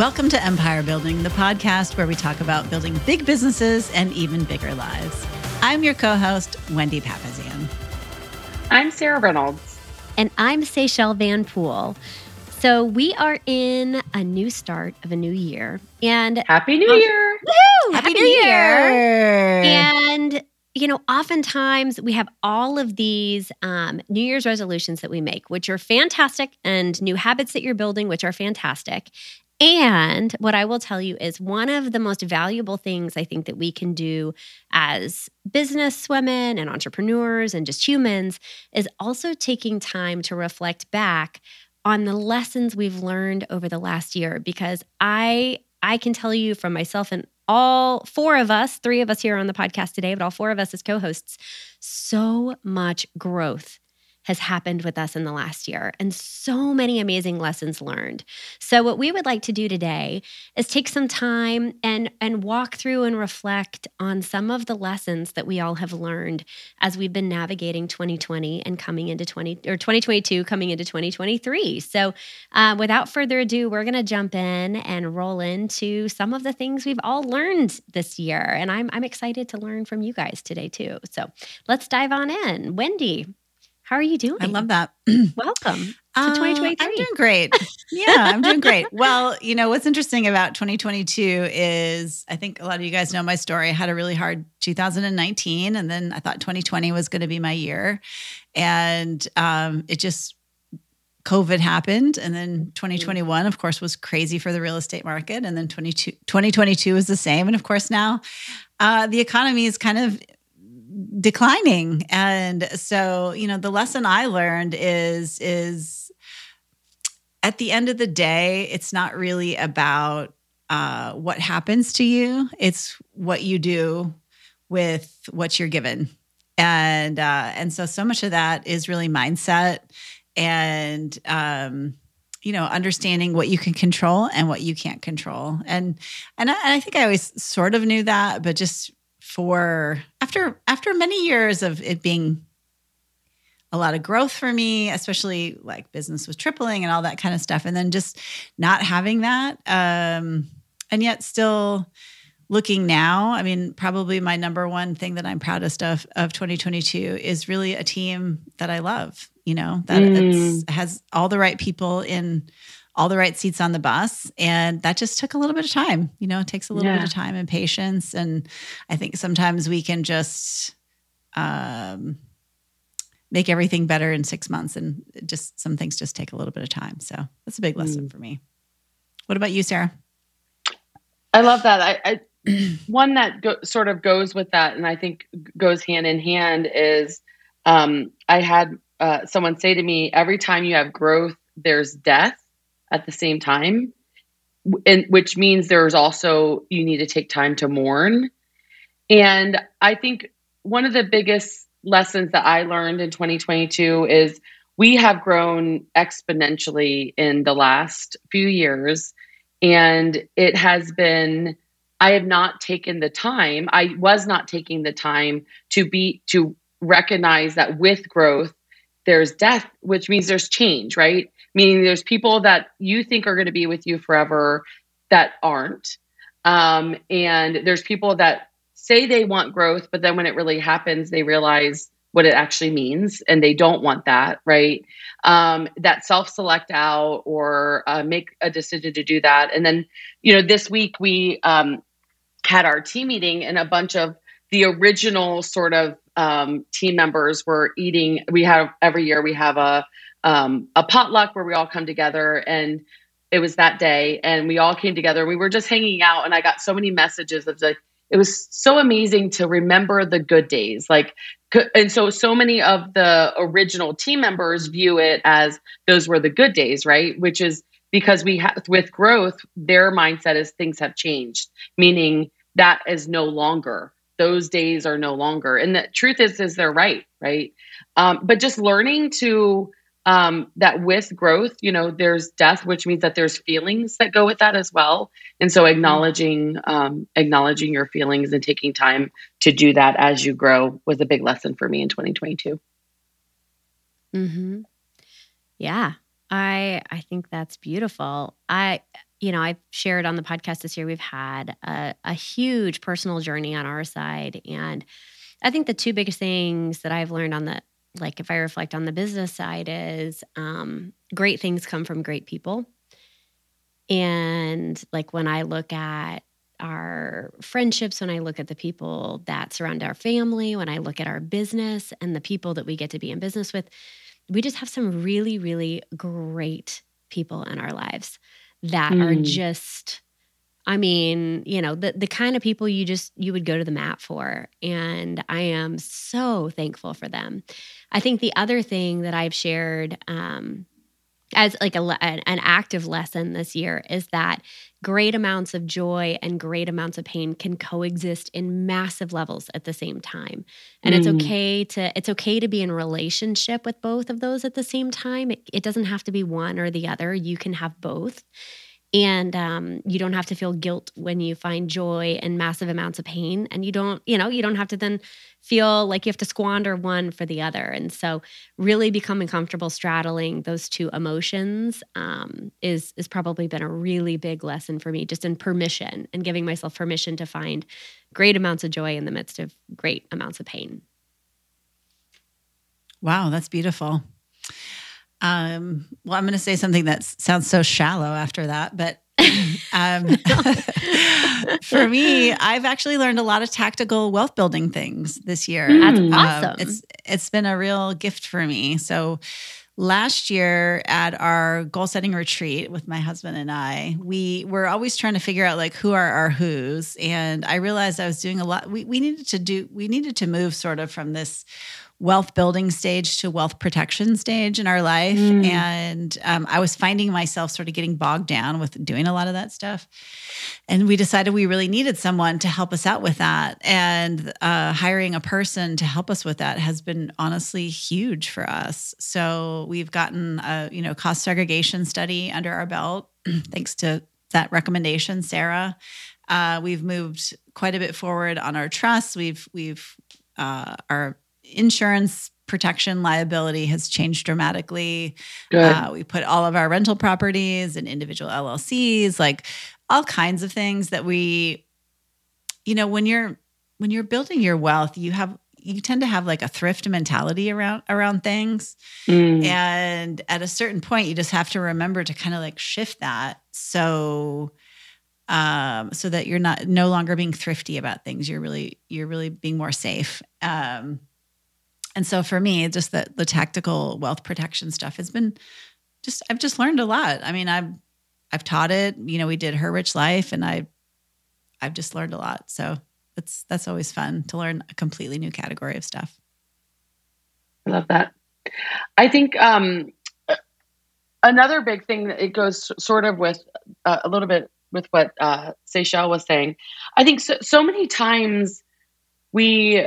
Welcome to Empire Building, the podcast where we talk about building big businesses and even bigger lives. I'm your co host, Wendy Papazian. I'm Sarah Reynolds. And I'm Seychelle Van Pool. So we are in a new start of a new year. And Happy New Year! Woo! Happy, Happy New Year! year. And you know, oftentimes we have all of these um, New Year's resolutions that we make, which are fantastic, and new habits that you're building, which are fantastic. And what I will tell you is one of the most valuable things I think that we can do as business women and entrepreneurs and just humans is also taking time to reflect back on the lessons we've learned over the last year. Because I I can tell you from myself and all four of us, three of us here on the podcast today, but all four of us as co-hosts, so much growth has happened with us in the last year and so many amazing lessons learned. So what we would like to do today is take some time and and walk through and reflect on some of the lessons that we all have learned as we've been navigating 2020 and coming into 20 or 2022 coming into 2023. So uh, without further ado, we're going to jump in and roll into some of the things we've all learned this year, and I'm I'm excited to learn from you guys today too. So let's dive on in. Wendy, how are you doing? I love that. Welcome to 2023. Uh, I'm doing great. Yeah, I'm doing great. Well, you know, what's interesting about 2022 is I think a lot of you guys know my story. I had a really hard 2019, and then I thought 2020 was going to be my year. And um, it just, COVID happened. And then 2021, of course, was crazy for the real estate market. And then 22, 2022 is the same. And of course, now uh, the economy is kind of declining. And so you know the lesson i learned is is at the end of the day it's not really about uh, what happens to you. It's what you do with what you're given. And uh, and so so much of that is really mindset and um, you know understanding what you can control and what you can't control. And and I, and I think i always sort of knew that but just for after after many years of it being a lot of growth for me, especially like business was tripling and all that kind of stuff. And then just not having that. Um, and yet still looking now, I mean, probably my number one thing that I'm proudest of of 2022 is really a team that I love, you know, that mm. has all the right people in all the right seats on the bus. And that just took a little bit of time. You know, it takes a little yeah. bit of time and patience. And I think sometimes we can just um, make everything better in six months. And just some things just take a little bit of time. So that's a big lesson mm. for me. What about you, Sarah? I love that. I, I one that go, sort of goes with that, and I think goes hand in hand is um, I had uh, someone say to me, every time you have growth, there's death at the same time and which means there's also you need to take time to mourn. And i think one of the biggest lessons that i learned in 2022 is we have grown exponentially in the last few years and it has been i have not taken the time i was not taking the time to be to recognize that with growth there's death which means there's change right meaning there's people that you think are going to be with you forever that aren't. Um, and there's people that say they want growth, but then when it really happens, they realize what it actually means and they don't want that, right? Um, that self select out or uh, make a decision to do that. And then, you know, this week we um, had our team meeting and a bunch of the original sort of um, team members were eating. We have every year we have a um, a potluck where we all come together and it was that day and we all came together. We were just hanging out and i got so many messages of like it was so amazing to remember the good days. Like and so so many of the original team members view it as those were the good days right? Which is because we have with growth their mindset is things have changed meaning that is no longer. Those days are no longer. And the truth is is they're right right? Um, but just learning to um, that with growth, you know, there's death, which means that there's feelings that go with that as well. And so acknowledging, um, acknowledging your feelings and taking time to do that as you grow was a big lesson for me in 2022. Hmm. Yeah. I I think that's beautiful. I you know, I've shared on the podcast this year, we've had a, a huge personal journey on our side. And I think the two biggest things that I've learned on the, like, if I reflect on the business side, is um, great things come from great people. And like when I look at our friendships, when I look at the people that surround our family, when I look at our business and the people that we get to be in business with, we just have some really, really great people in our lives that mm. are just I mean, you know, the the kind of people you just you would go to the mat for and I am so thankful for them. I think the other thing that I've shared um as like a, an active lesson this year is that great amounts of joy and great amounts of pain can coexist in massive levels at the same time and mm. it's okay to it's okay to be in relationship with both of those at the same time it, it doesn't have to be one or the other you can have both and um, you don't have to feel guilt when you find joy and massive amounts of pain. And you don't you know you don't have to then feel like you have to squander one for the other. And so really becoming comfortable straddling those two emotions um, is is probably been a really big lesson for me just in permission and giving myself permission to find great amounts of joy in the midst of great amounts of pain. Wow that's beautiful um, well, I'm going to say something that sounds so shallow after that, but um, for me, I've actually learned a lot of tactical wealth building things this year. That's um, awesome. It's it's been a real gift for me. So last year at our goal setting retreat with my husband and I, we were always trying to figure out like who are our who's. And I realized I was doing a lot. We we needed to do we needed to move sort of from this wealth building stage to wealth protection stage in our life. Mm. And um, I was finding myself sort of getting bogged down with doing a lot of that stuff. And we decided we really needed someone to help us out with that. And uh, hiring a person to help us with that has been honestly huge for us. So we've gotten a you know cost segregation study under our belt, thanks to that recommendation, Sarah. Uh, we've moved quite a bit forward on our trusts. We've we've uh, our insurance protection liability has changed dramatically. Uh, we put all of our rental properties and individual LLCs, like all kinds of things that we, you know, when you're when you're building your wealth, you have you tend to have like a thrift mentality around around things mm. and at a certain point you just have to remember to kind of like shift that so um so that you're not no longer being thrifty about things you're really you're really being more safe um and so for me, just the the tactical wealth protection stuff has been just I've just learned a lot. I mean, I've I've taught it. You know, we did her rich life, and I I've just learned a lot. So that's that's always fun to learn a completely new category of stuff. I love that. I think um, another big thing that it goes sort of with uh, a little bit with what uh, was saying. I think so, so many times we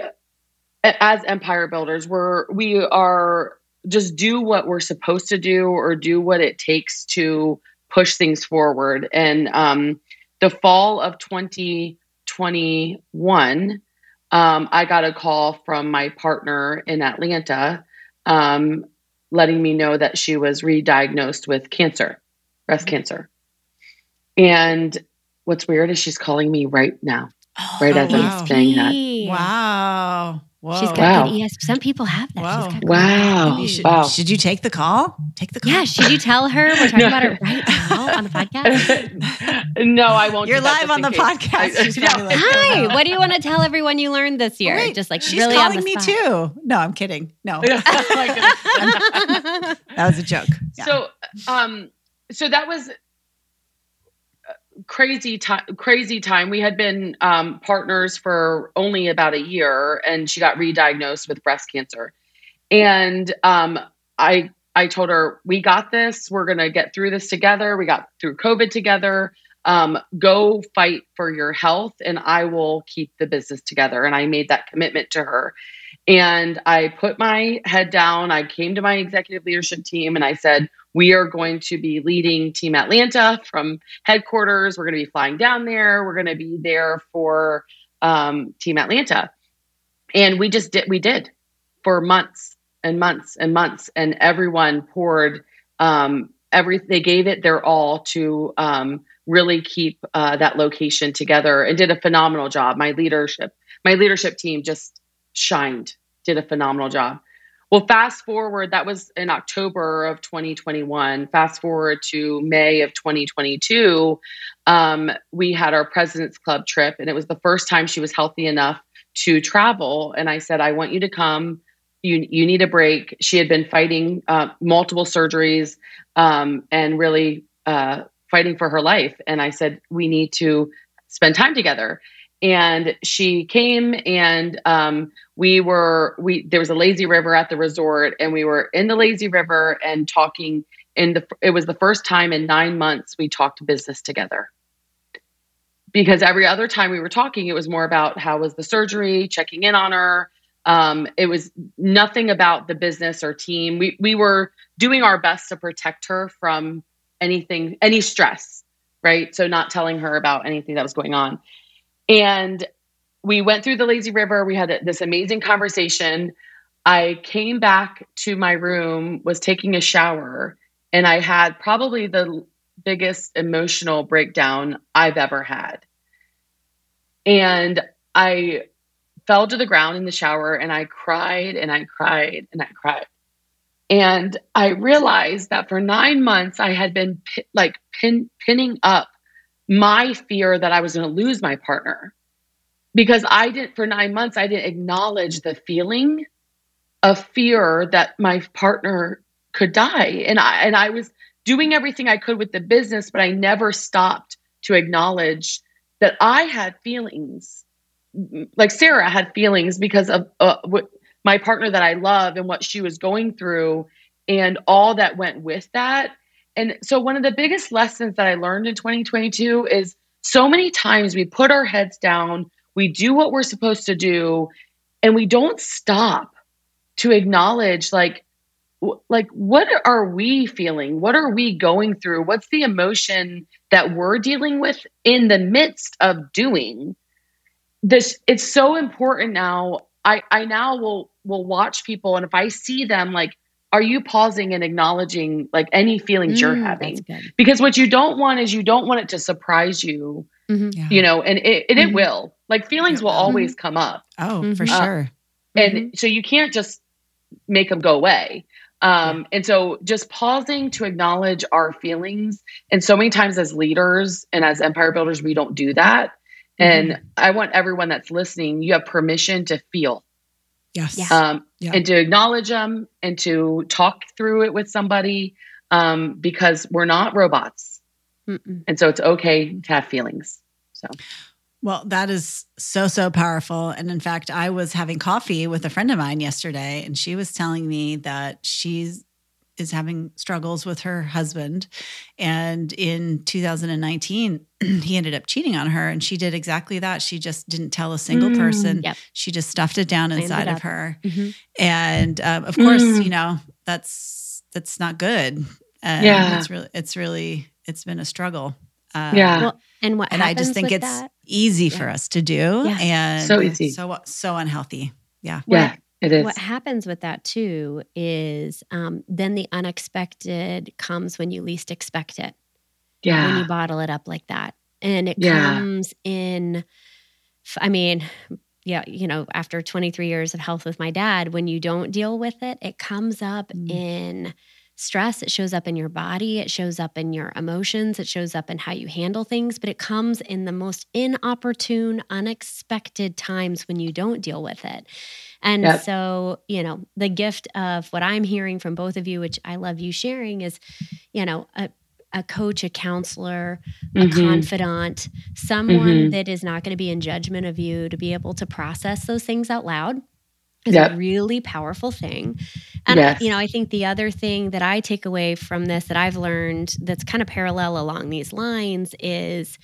as empire builders we're we are just do what we're supposed to do or do what it takes to push things forward. And um, the fall of 2021 um, i got a call from my partner in atlanta um, letting me know that she was re-diagnosed with cancer breast cancer. And what's weird is she's calling me right now oh, right as wow. i'm saying that wow Whoa. She's got wow. good ES. Some people have that. Wow. wow. Should, wow. Should you take the call? Take the call. Yeah. Should you tell her we're talking no. about it right now on the podcast? no, I won't. You're live on the case. podcast. I, like, Hi. What do you want to tell everyone you learned this year? Wait, Just like she's really calling me too. No, I'm kidding. No. that was a joke. Yeah. So, um, so that was crazy time crazy time. We had been um, partners for only about a year and she got re-diagnosed with breast cancer. And um, i i told her we got this. We're gonna get through this together. We got through covid together. Um, go fight for your health and i will keep the business together. And i made that commitment to her. And i put my head down. I came to my executive leadership team and i said we are going to be leading Team Atlanta from headquarters. We're going to be flying down there. We're going to be there for um, Team Atlanta. And we just did, we did for months and months and months. And everyone poured um, every, they gave it their all to um, really keep uh, that location together and did a phenomenal job. My leadership, my leadership team just shined, did a phenomenal job. Well, fast forward, that was in October of 2021. Fast forward to May of 2022, um, we had our President's Club trip, and it was the first time she was healthy enough to travel. And I said, I want you to come. You, you need a break. She had been fighting uh, multiple surgeries um, and really uh, fighting for her life. And I said, we need to spend time together. And she came and um, we were we there was a lazy river at the resort and we were in the lazy river and talking in the it was the first time in nine months we talked business together because every other time we were talking it was more about how was the surgery checking in on her um, it was nothing about the business or team we we were doing our best to protect her from anything, any stress, right? So not telling her about anything that was going on. And we went through the lazy river. We had this amazing conversation. I came back to my room, was taking a shower, and I had probably the biggest emotional breakdown I've ever had. And I fell to the ground in the shower and I cried and I cried and I cried. And I realized that for nine months, I had been like pin, pinning up my fear that I was going to lose my partner because I didn't, for nine months, I didn't acknowledge the feeling of fear that my partner could die. And I, and I was doing everything I could with the business, but I never stopped to acknowledge that I had feelings like Sarah had feelings because of uh, what my partner that I love and what she was going through and all that went with that. And so, one of the biggest lessons that I learned in 2022 is so many times we put our heads down, we do what we're supposed to do, and we don't stop to acknowledge, like, like what are we feeling? What are we going through? What's the emotion that we're dealing with in the midst of doing this? It's so important now. I i now will will watch people and if I see them like are you pausing and acknowledging like any feelings mm, you're having? Because what you don't want is you don't want it to surprise you, mm-hmm. yeah. you know, and it, and mm-hmm. it will. Like feelings will always mm-hmm. come up. Oh, for uh, sure. And mm-hmm. so you can't just make them go away. Um, yeah. And so just pausing to acknowledge our feelings. And so many times as leaders and as empire builders, we don't do that. And mm-hmm. I want everyone that's listening, you have permission to feel. Yes. Um, yeah. And to acknowledge them and to talk through it with somebody um, because we're not robots. Mm-mm. And so it's okay to have feelings. So. Well, that is so, so powerful. And in fact, I was having coffee with a friend of mine yesterday, and she was telling me that she's is having struggles with her husband. And in 2019, he ended up cheating on her. And she did exactly that. She just didn't tell a single mm, person. Yep. She just stuffed it down inside of her. Mm-hmm. And um, of course, mm. you know, that's that's not good. And yeah. It's really, it's really, it's been a struggle. Uh, yeah. Well, and what, and I just think it's that? easy yeah. for us to do. Yeah. And so easy. So, so unhealthy. Yeah. Yeah. It is. What happens with that too is um, then the unexpected comes when you least expect it. Yeah. When you bottle it up like that. And it yeah. comes in, I mean, yeah, you know, after 23 years of health with my dad, when you don't deal with it, it comes up mm. in stress. It shows up in your body, it shows up in your emotions, it shows up in how you handle things, but it comes in the most inopportune, unexpected times when you don't deal with it. And yep. so, you know, the gift of what I'm hearing from both of you, which I love you sharing, is, you know, a, a coach, a counselor, a mm-hmm. confidant, someone mm-hmm. that is not going to be in judgment of you to be able to process those things out loud is yep. a really powerful thing. And yes. you know, I think the other thing that I take away from this that I've learned that's kind of parallel along these lines is,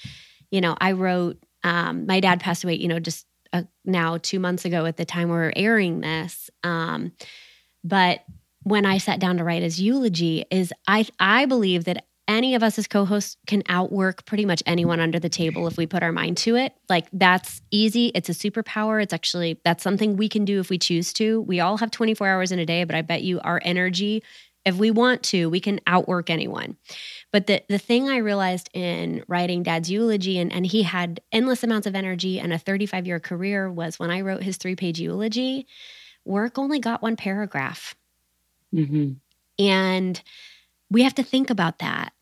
you know, I wrote um, my dad passed away, you know, just uh, now two months ago at the time we're airing this. Um, but when I sat down to write his eulogy, is I I believe that any of us as co-hosts can outwork pretty much anyone under the table if we put our mind to it. Like that's easy. It's a superpower. It's actually that's something we can do if we choose to. We all have 24 hours in a day, but I bet you our energy If we want to, we can outwork anyone. But the the thing I realized in writing Dad's eulogy, and, and he had endless amounts of energy and a 35 year career, was when I wrote his three page eulogy, work only got one paragraph. Mm-hmm. And we have to think about that.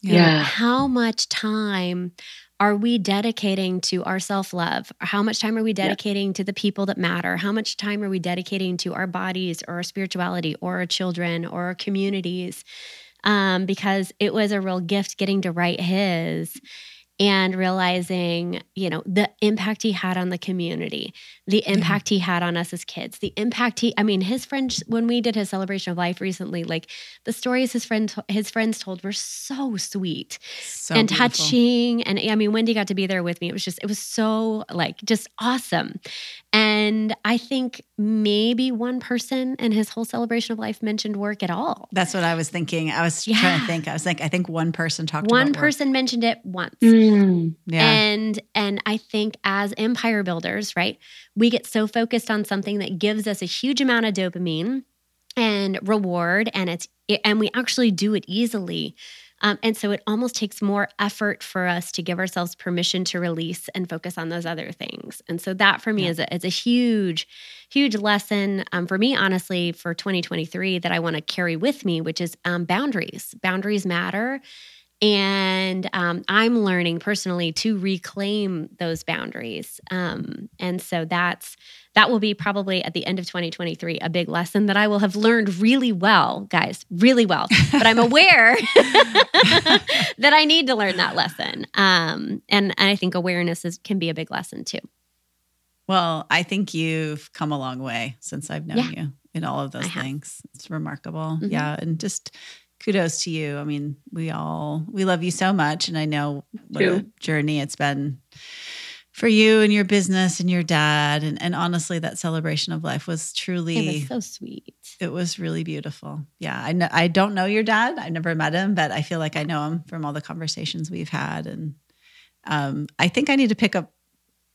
Yeah. How much time are we dedicating to our self love? How much time are we dedicating yeah. to the people that matter? How much time are we dedicating to our bodies or our spirituality or our children or our communities? Um, because it was a real gift getting to write his and realizing, you know, the impact he had on the community, the impact yeah. he had on us as kids, the impact he, I mean, his friends, when we did his celebration of life recently, like the stories his friends, his friends told were so sweet so and beautiful. touching. And I mean, Wendy got to be there with me. It was just, it was so like just awesome. And I think maybe one person in his whole celebration of life mentioned work at all. That's what I was thinking. I was yeah. trying to think. I was like, I think one person talked one person work. mentioned it once. Mm, yeah. And and I think as empire builders, right, we get so focused on something that gives us a huge amount of dopamine and reward and it's and we actually do it easily um, and so it almost takes more effort for us to give ourselves permission to release and focus on those other things. And so that for me yeah. is, a, is a huge, huge lesson um, for me, honestly, for 2023 that I want to carry with me, which is um, boundaries. Boundaries matter. And um, I'm learning personally to reclaim those boundaries. Um, and so that's that will be probably at the end of 2023 a big lesson that I will have learned really well, guys, really well. But I'm aware that I need to learn that lesson. Um, and, and I think awareness is, can be a big lesson too. Well, I think you've come a long way since I've known yeah. you in all of those things. It's remarkable. Mm-hmm. Yeah. And just kudos to you. I mean, we all we love you so much. And I know what a journey it's been for you and your business and your dad. And, and honestly that celebration of life was truly it was so sweet. it was really beautiful. Yeah i know i don't know your dad. I've never met him but i feel like i know him from all the conversations we've had. And um, i think i need to pick up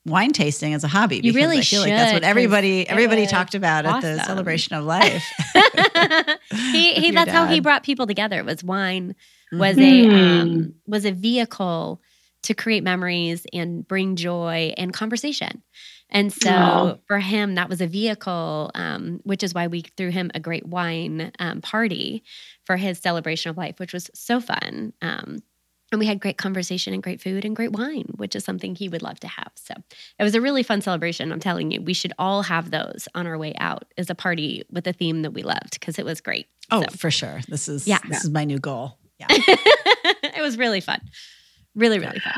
wine tasting as a hobby you really I feel should, like that's what everybody everybody talked about awesome. at the celebration of life he, he that's dad. how he brought people together It was wine was mm-hmm. a um, was a vehicle to create memories and bring joy and conversation. And so Aww. for him, that was a vehicle, um, which is why we threw him a great wine um, party for his celebration of life, which was so fun. Um, and we had great conversation and great food and great wine, which is something he would love to have. So it was a really fun celebration. I'm telling you, we should all have those on our way out as a party with a theme that we loved because it was great. Oh, so. for sure. This is yeah. this is my new goal. Yeah. it was really fun really really fun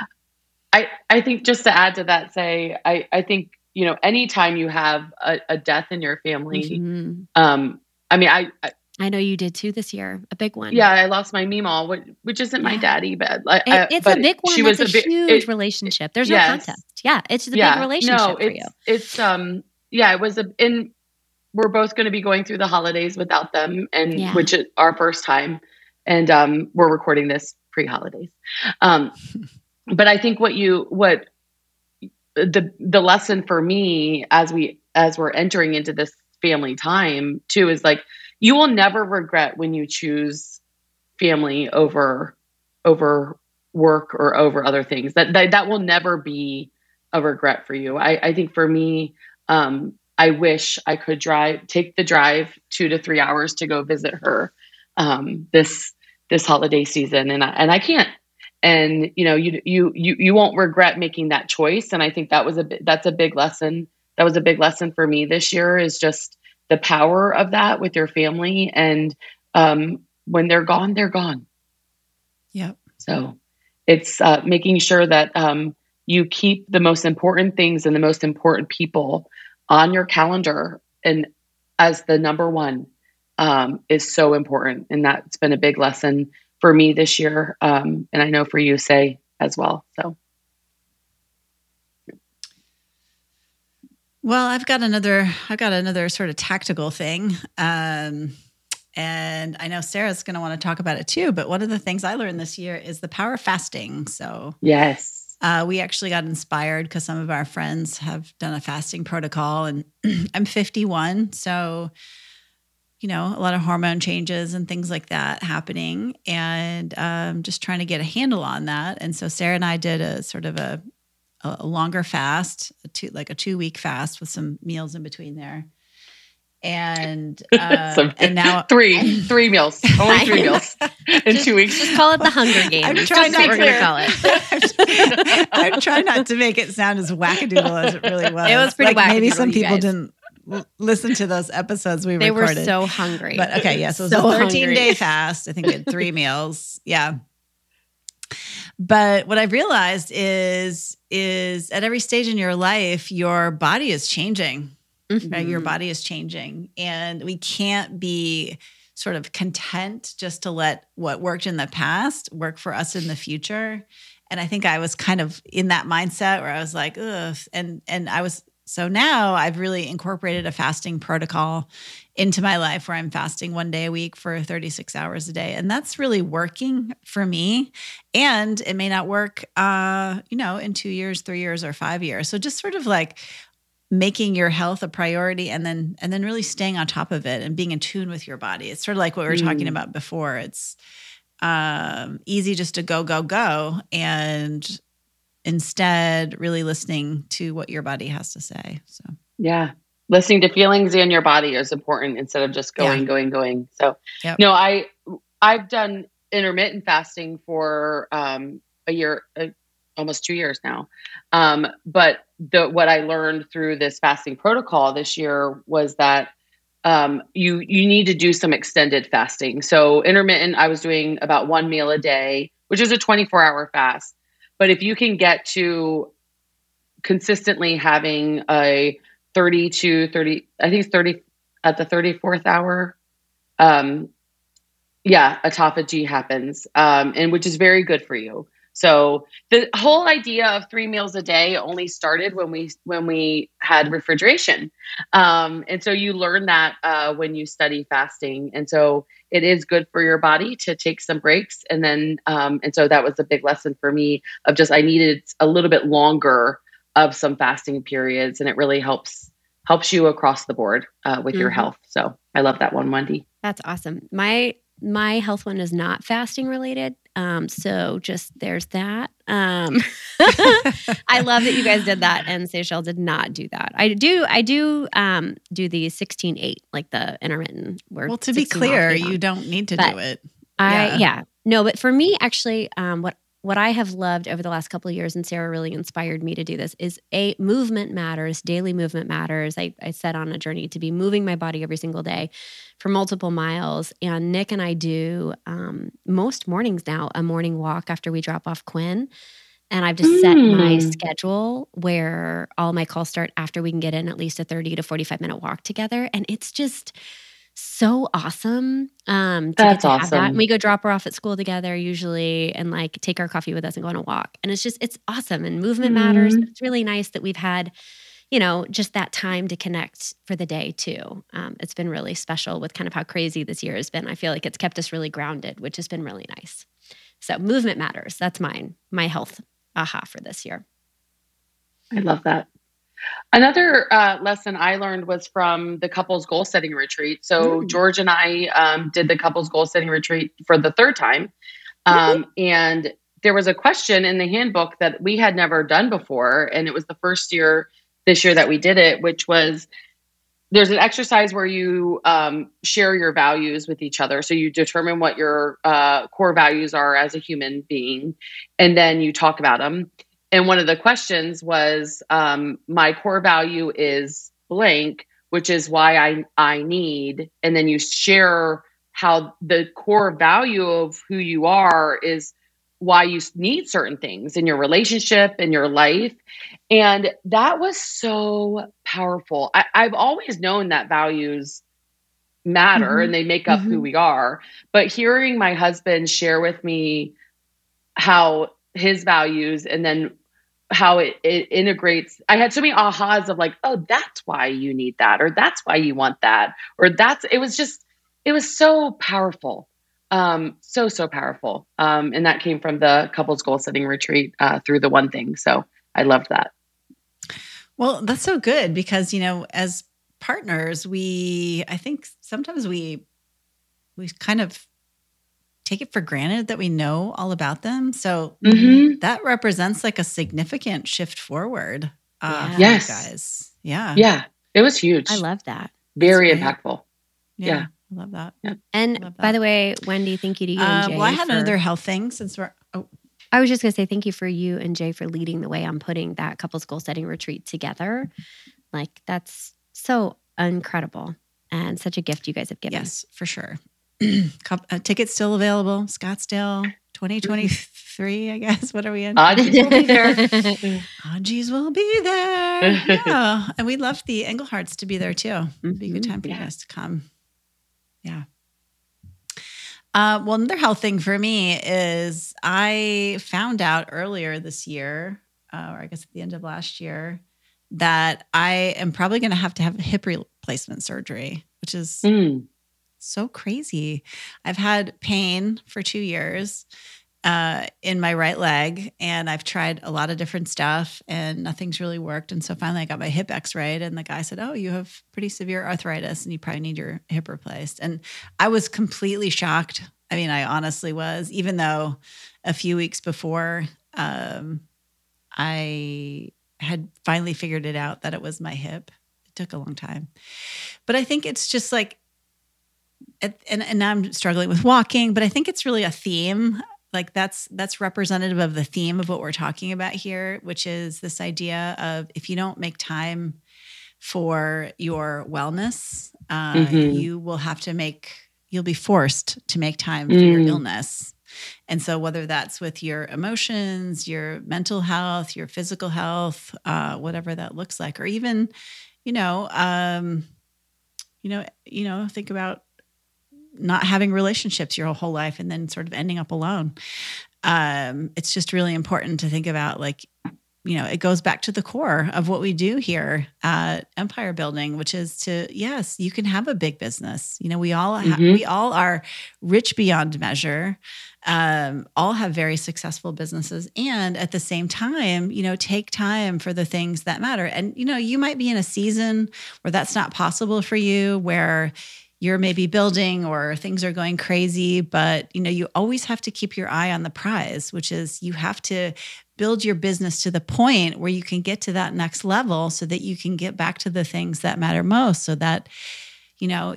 i i think just to add to that say i i think you know anytime you have a, a death in your family mm-hmm. um i mean I, I I know you did too this year, a big one. Yeah, I lost my Meemaw, which, which isn't yeah. my daddy, but it, it's but a big one. She was a, a huge it, relationship. There's yes. no contest. Yeah, it's a yeah. big relationship no, it's, you. It's um, yeah, it was a. In we're both going to be going through the holidays without them, and yeah. which is our first time, and um, we're recording this pre-holidays. Um, but I think what you what the the lesson for me as we as we're entering into this family time too is like you will never regret when you choose family over over work or over other things. That that, that will never be a regret for you. I i think for me um i wish i could drive take the drive two to three hours to go visit her um this this holiday season. And I, and I can't. And you know you you you you won't regret making that choice. And I think that was a that's a big lesson that was a big lesson for me this year is just the power of that with your family and um, when they're gone they're gone yeah so it's uh, making sure that um, you keep the most important things and the most important people on your calendar and as the number one um, is so important. And that's been a big lesson for me this year. Um, and I know for you, say as well. So. Well, I've got another. I've got another sort of tactical thing, um, and I know Sarah's going to want to talk about it too. But one of the things I learned this year is the power of fasting. So yes, uh, we actually got inspired because some of our friends have done a fasting protocol, and I'm 51, so you know, a lot of hormone changes and things like that happening, and um, just trying to get a handle on that. And so Sarah and I did a sort of a, a longer fast, a two, like a two week fast with some meals in between there and uh, and now three three meals, only three meals in two weeks. Just call it the Hunger Games. I'm trying not we're to call it. I'm trying not to make it sound as wackadoodle as it really was. It was pretty like Maybe some people didn't listen to those episodes we they recorded. They were so hungry. But okay, yes, yeah, so it was so a 13 hungry. day fast. I think we had three meals. Yeah. But what I've realized is is at every stage in your life, your body is changing mm-hmm. right? Your body is changing. And we can't be sort of content just to let what worked in the past work for us in the future. And I think I was kind of in that mindset where I was like, ugh. And and I was so now I've really incorporated a fasting protocol into my life where I'm fasting one day a week for 36 hours a day. And that's really working for me. And it may not work uh, you know, in two years, three years, or five years. So just sort of like making your health a priority and then and then really staying on top of it and being in tune with your body it's sort of like what we were mm. talking about before it's um, easy just to go go go and instead really listening to what your body has to say so yeah listening to feelings in your body is important instead of just going yeah. going going so yep. no i i've done intermittent fasting for um, a year uh, almost two years now um, but the what I learned through this fasting protocol this year was that um, you you need to do some extended fasting. So intermittent, I was doing about one meal a day, which is a 24 hour fast. But if you can get to consistently having a 30 to 30, I think it's 30 at the 34th hour. Um, yeah, autophagy happens, um, and which is very good for you. So the whole idea of three meals a day only started when we when we had refrigeration, um, and so you learn that uh, when you study fasting, and so it is good for your body to take some breaks, and then um, and so that was a big lesson for me of just I needed a little bit longer of some fasting periods, and it really helps helps you across the board uh, with mm-hmm. your health. So I love that one, Wendy. That's awesome. My my health one is not fasting related. Um, so just there's that. Um, I love that you guys did that and Seychelle did not do that. I do, I do um, do the 16 8, like the intermittent. well, to be clear, you don't need to but do it. I, yeah. yeah. No, but for me, actually, um, what what I have loved over the last couple of years, and Sarah really inspired me to do this, is a movement matters, daily movement matters. I, I set on a journey to be moving my body every single day for multiple miles. And Nick and I do um, most mornings now a morning walk after we drop off Quinn. And I've just mm. set my hmm. schedule where all my calls start after we can get in at least a 30 to 45 minute walk together. And it's just, so awesome. Um, to That's get to awesome. Have that. And we go drop her off at school together usually and like take our coffee with us and go on a walk. And it's just, it's awesome. And movement mm-hmm. matters. It's really nice that we've had, you know, just that time to connect for the day too. Um, it's been really special with kind of how crazy this year has been. I feel like it's kept us really grounded, which has been really nice. So movement matters. That's mine, my health aha for this year. I love that. Another uh, lesson I learned was from the couples goal setting retreat. So mm. George and I um, did the couples goal setting retreat for the third time, um, and there was a question in the handbook that we had never done before, and it was the first year this year that we did it, which was there's an exercise where you um, share your values with each other. So you determine what your uh, core values are as a human being, and then you talk about them and one of the questions was um, my core value is blank which is why i i need and then you share how the core value of who you are is why you need certain things in your relationship in your life and that was so powerful I, have always known that values matter mm-hmm. and they make up mm-hmm. who we are but hearing my husband share with me how his values and then how it, it integrates. I had so many ahas of like, oh, that's why you need that, or that's why you want that, or that's it was just it was so powerful. Um, so so powerful. Um, and that came from the couples goal setting retreat uh, through the one thing. So I loved that. Well, that's so good because, you know, as partners, we I think sometimes we we kind of take it for granted that we know all about them. So Mhm. that represents like a significant shift forward. Uh, Yeah. Yes. guys. Yeah. Yeah, it was huge. I love that. Very impactful. Yeah. Yeah. I love that. And Love by the way, Wendy, thank you to you and Uh, Jay. well, I had for- another health thing since we're. Oh, I was just going to say thank you for you and Jay for leading the way on putting that couples goal setting retreat together. Like that's so incredible and such a gift you guys have given. yes, for sure. Uh, tickets still available. Scottsdale, 2023. I guess. What are we in? Odds will be there. Audgies will be there. Yeah, and we'd love the Engleharts to be there too. It'd be a good Mhm. time for you guys to come. Yeah. Uh, well, another health thing for me is I found out earlier this year, uh, or I guess at the end of last year, that I am probably going to have to have hip replacement surgery, which is Mm. So crazy. I've had pain for two years uh, in my right leg, and I've tried a lot of different stuff, and nothing's really worked. And so finally, I got my hip X-rayed, and the guy said, "Oh, you have pretty severe arthritis, and you probably need your hip replaced." And I was completely shocked. I mean, I honestly was, even though a few weeks before, um, I had finally figured it out that it was my hip. It took a long time, but I think it's just like and, and I'm struggling with walking, but I think it's really a theme. Like that's that's representative of the theme of what we're talking about here, which is this idea of if you don't make time for your wellness, uh, Mhm. you will have to make you'll be forced to make time for your Mm. illness. And so, whether that's with your emotions, your mental health, your physical health, uh, whatever that looks like, or even, you know, um, you know, you know, think about not having relationships your whole life and then sort of ending up alone. Um, it's just really important to think about like, you know, it goes back to the core of what we do here at Empire Building, which is to yes, you can have a big business. You know, we all ha- Mhm. we all are rich beyond measure. Um, all have very successful businesses, and at the same time, you know, take time for the things that matter. And you know, you might be in a season where that's not possible for you, where you're maybe building or things are going crazy but you know you always have to keep your eye on the prize which is you have to build your business to the point where you can get to that next level so that you can get back to the things that matter most so that you know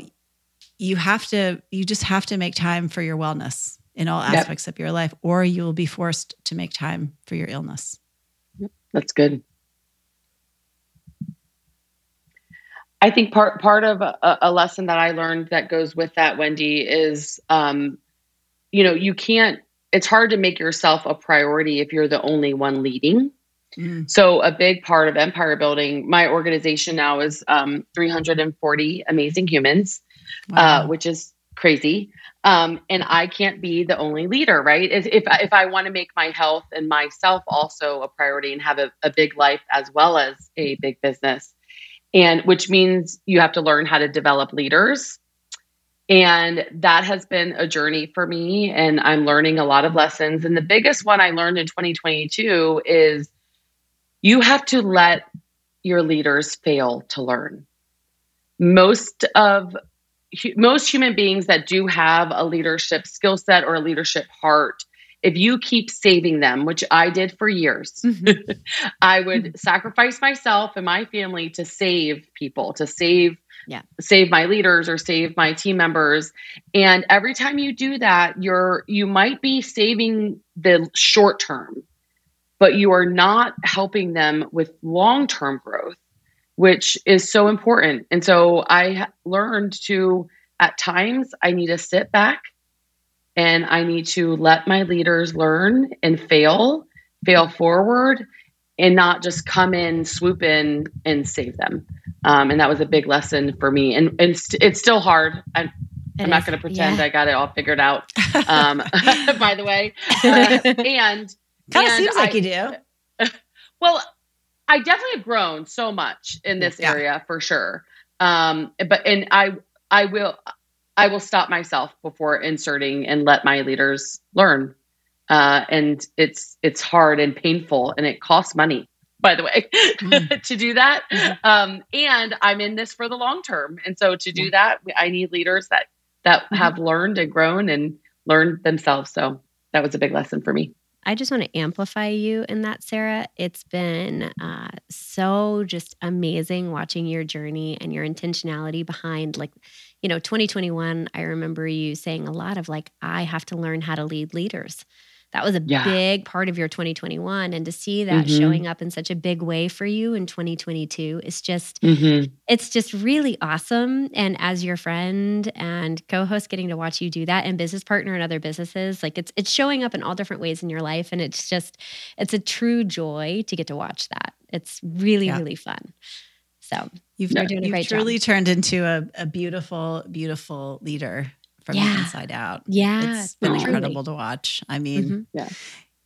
you have to you just have to make time for your wellness in all Yep. aspects of your life or you will be forced to make time for your illness That's good. I think part part of a, a lesson that I learned that goes with that, Wendy, is um, you know you can't. It's hard to make yourself a priority if you're the only one leading. Mm. So a big part of empire building, my organization now is um, 340 amazing humans, Wow. uh, which is crazy. Um, and I can't be the only leader, right? If if, I- if I want to make my health and myself also a priority and have a, a big life as well as a big business, and which means you have to learn how to develop leaders. And that has been a journey for me, and I'm learning a lot of lessons. And the biggest one I learned in 2022 is you have to let your leaders fail to learn. Most of most human beings that do have a leadership skill set or a leadership heart, if you keep saving them, which I did for years, mm-hmm. I would sacrifice myself and my family to save people, to save Yeah. save my leaders or save my team members. And every time you do that, you're you might be saving the short term, but you are not helping them with long-term growth, which is so important. And so I learned to at times I need to sit back and I need to let my leaders learn and fail, fail forward, and not just come in, swoop in, and save them. Um, and that was a big lesson for me. And, and st- it's still hard. I'm, I'm not going to pretend Yeah. I got it all figured out. Um, by the way, Uh, and kind of seems like you do well, I definitely have grown so much in this Yeah. area for sure. Um, but and I I will I will stop myself before inserting and let my leaders learn. Uh, and it's it's hard and painful and it costs money. by the way, mm. to do that. Mm-hmm. Um, and I'm in this for the long term. And so to do that, I need leaders that that mm-hmm. have learned and grown and learned themselves. So that was a big lesson for me. I just want to amplify you in that, Sarah. It's been uh, so just amazing watching your journey and your intentionality behind, like, you know, 2021. I remember you saying a lot of, like, I have to learn how to lead leaders that was a yeah. big part of your 2021 and to see that mm-hmm. showing up in such a big way for you in 2022 is just mm-hmm. it's just really awesome and as your friend and co-host getting to watch you do that and business partner in other businesses like it's it's showing up in all different ways in your life and it's just it's a true joy to get to watch that it's really yeah. really fun so you've, you're doing a great truly job. turned into a, a beautiful beautiful leader from yeah. the inside out. Yeah. It's been incredible to watch. I mean, mm-hmm. yeah.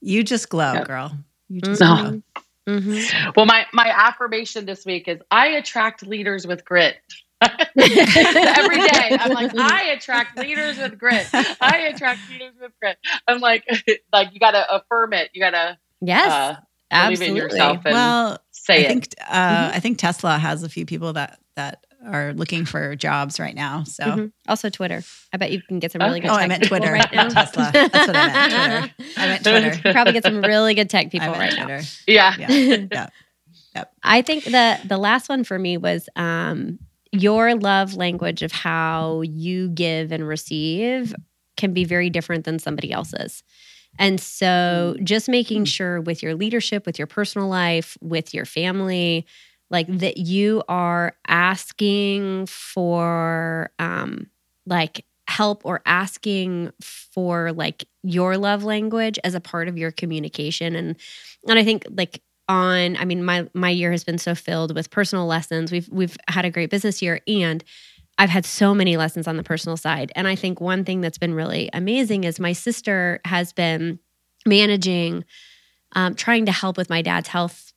you just glow, yeah. girl. You just mm-hmm. glow. Mm-hmm. Well, my my affirmation this week is I attract leaders with grit. Every day, I'm like, I attract leaders with grit. I attract leaders with grit. I'm like, like you got to affirm it. You got to yes, uh, absolutely. well, say I think. Uh, mm-hmm. I think Tesla has a few people that that are looking for jobs right now. So mm-hmm. also Twitter. I bet you can get some really okay. good. Oh, I meant Twitter, right now. Tesla. That's what I meant. Twitter. I meant Twitter. Probably get some really good tech people right Twitter. now. Yeah. Yeah. yeah. Yep. I think the the last one for me was um, your love language of how you give and receive can be very different than somebody else's. And so mm. just making sure with your leadership, with your personal life, with your family, like that you are asking for um like help or asking for like your love language as a part of your communication and and I think like on I mean my my year has been so filled with personal lessons. We've we've had a great business year and I've had so many lessons on the personal side. And I think one thing that's been really amazing is my sister has been managing um, trying to help with my dad's health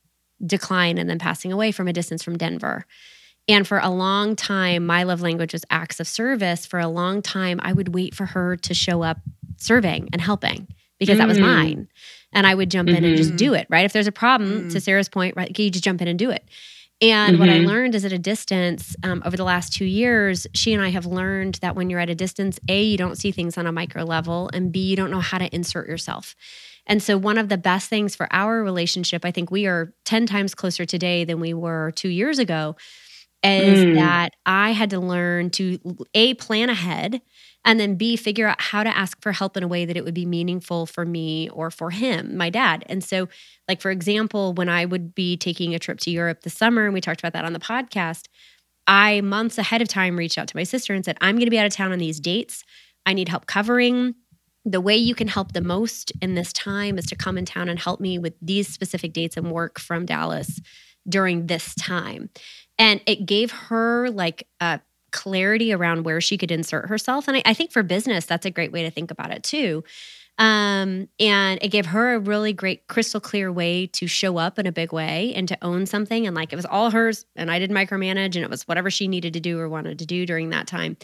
decline and then passing away from a distance from Denver. And for a long time, my love language was acts of service. For a long time, I would wait for her to show up serving and helping because mm. that was mm. mine. And I would jump mm-hmm. in and just mm-hmm. do it, right? If there's a problem, mm. to Sarah's point, right, you just jump in and do it. And mm-hmm. what I mm-hmm. learned is at a distance um, over the last two years, she and I have learned that when you're at a distance, A, you don't see things on a micro level, and B, you don't know how to insert yourself. And so, one of the best things for our relationship, I think we are 10 times closer today than we were two years ago, is mm. that I had to learn to A, plan ahead, and then B, figure out how to ask for help in a way that it would be meaningful for me or for him, my dad. And so, like, for example, when I would be taking a trip to Europe this summer, and we talked about that on the podcast, I months ahead of time reached out to my sister and said, I'm going to be out of town on these dates. I need help covering the way you can help the most in this time is to come in town and help me with these specific dates and work from Dallas during this time. And it gave her like a clarity around where she could insert herself. And I, I think for business, that's a great way to think about it too. Um, and it gave her a really great, crystal clear way to show up in a big way and to own something. And like it was all hers, and I didn't micromanage, and it was whatever she needed to do or wanted to do during that time.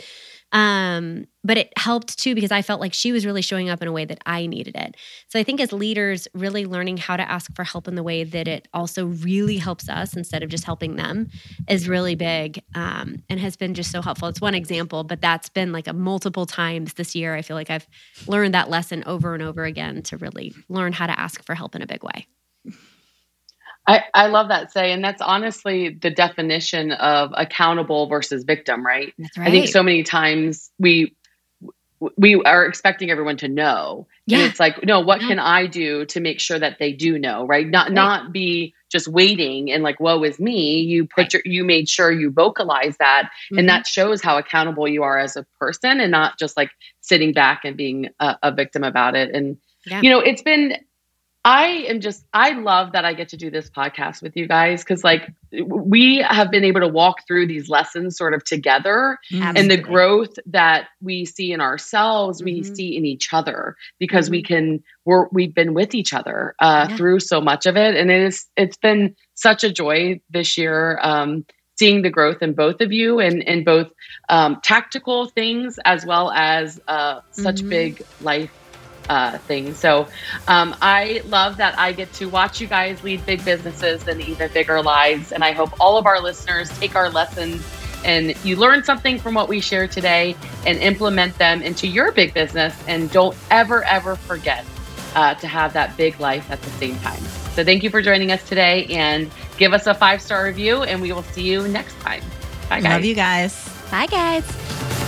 Um, but it helped too because I felt like she was really showing up in a way that I needed it. So I think as leaders, really learning how to ask for help in the way that it also really helps us instead of just helping them is really big um, and has been just so helpful. It's one example, but that's been like a multiple times this year. I feel like I've learned that lesson over and over again to really learn how to ask for help in a big way. I, I love that say, and that's honestly the definition of accountable versus victim, right? right? I think so many times we we are expecting everyone to know. Yeah. And it's like, no, what yeah. can I do to make sure that they do know, right? Not right. not be just waiting and like, woe is me. You put right. your you made sure you vocalize that. Mm-hmm. And that shows how accountable you are as a person and not just like sitting back and being a, a victim about it. And yeah. you know, it's been I am just, I love that I get to do this podcast with you guys because, like, we have been able to walk through these lessons sort of together Absolutely. and the growth that we see in ourselves, mm-hmm. we see in each other because mm-hmm. we can, we're, we've been with each other uh, yeah. through so much of it. And it is, it's been such a joy this year. Um, seeing the growth in both of you and in both um, tactical things as well as uh, such mm-hmm. big life uh, thing. So um, I love that I get to watch you guys lead big businesses and even bigger lives. And I hope all of our listeners take our lessons and you learn something from what we shared today and implement them into your big business. And don't ever, ever forget uh, to have that big life at the same time. So thank you for joining us today and give us a five star review, and we will see you next time. Bye, guys. Love you guys. Bye, guys.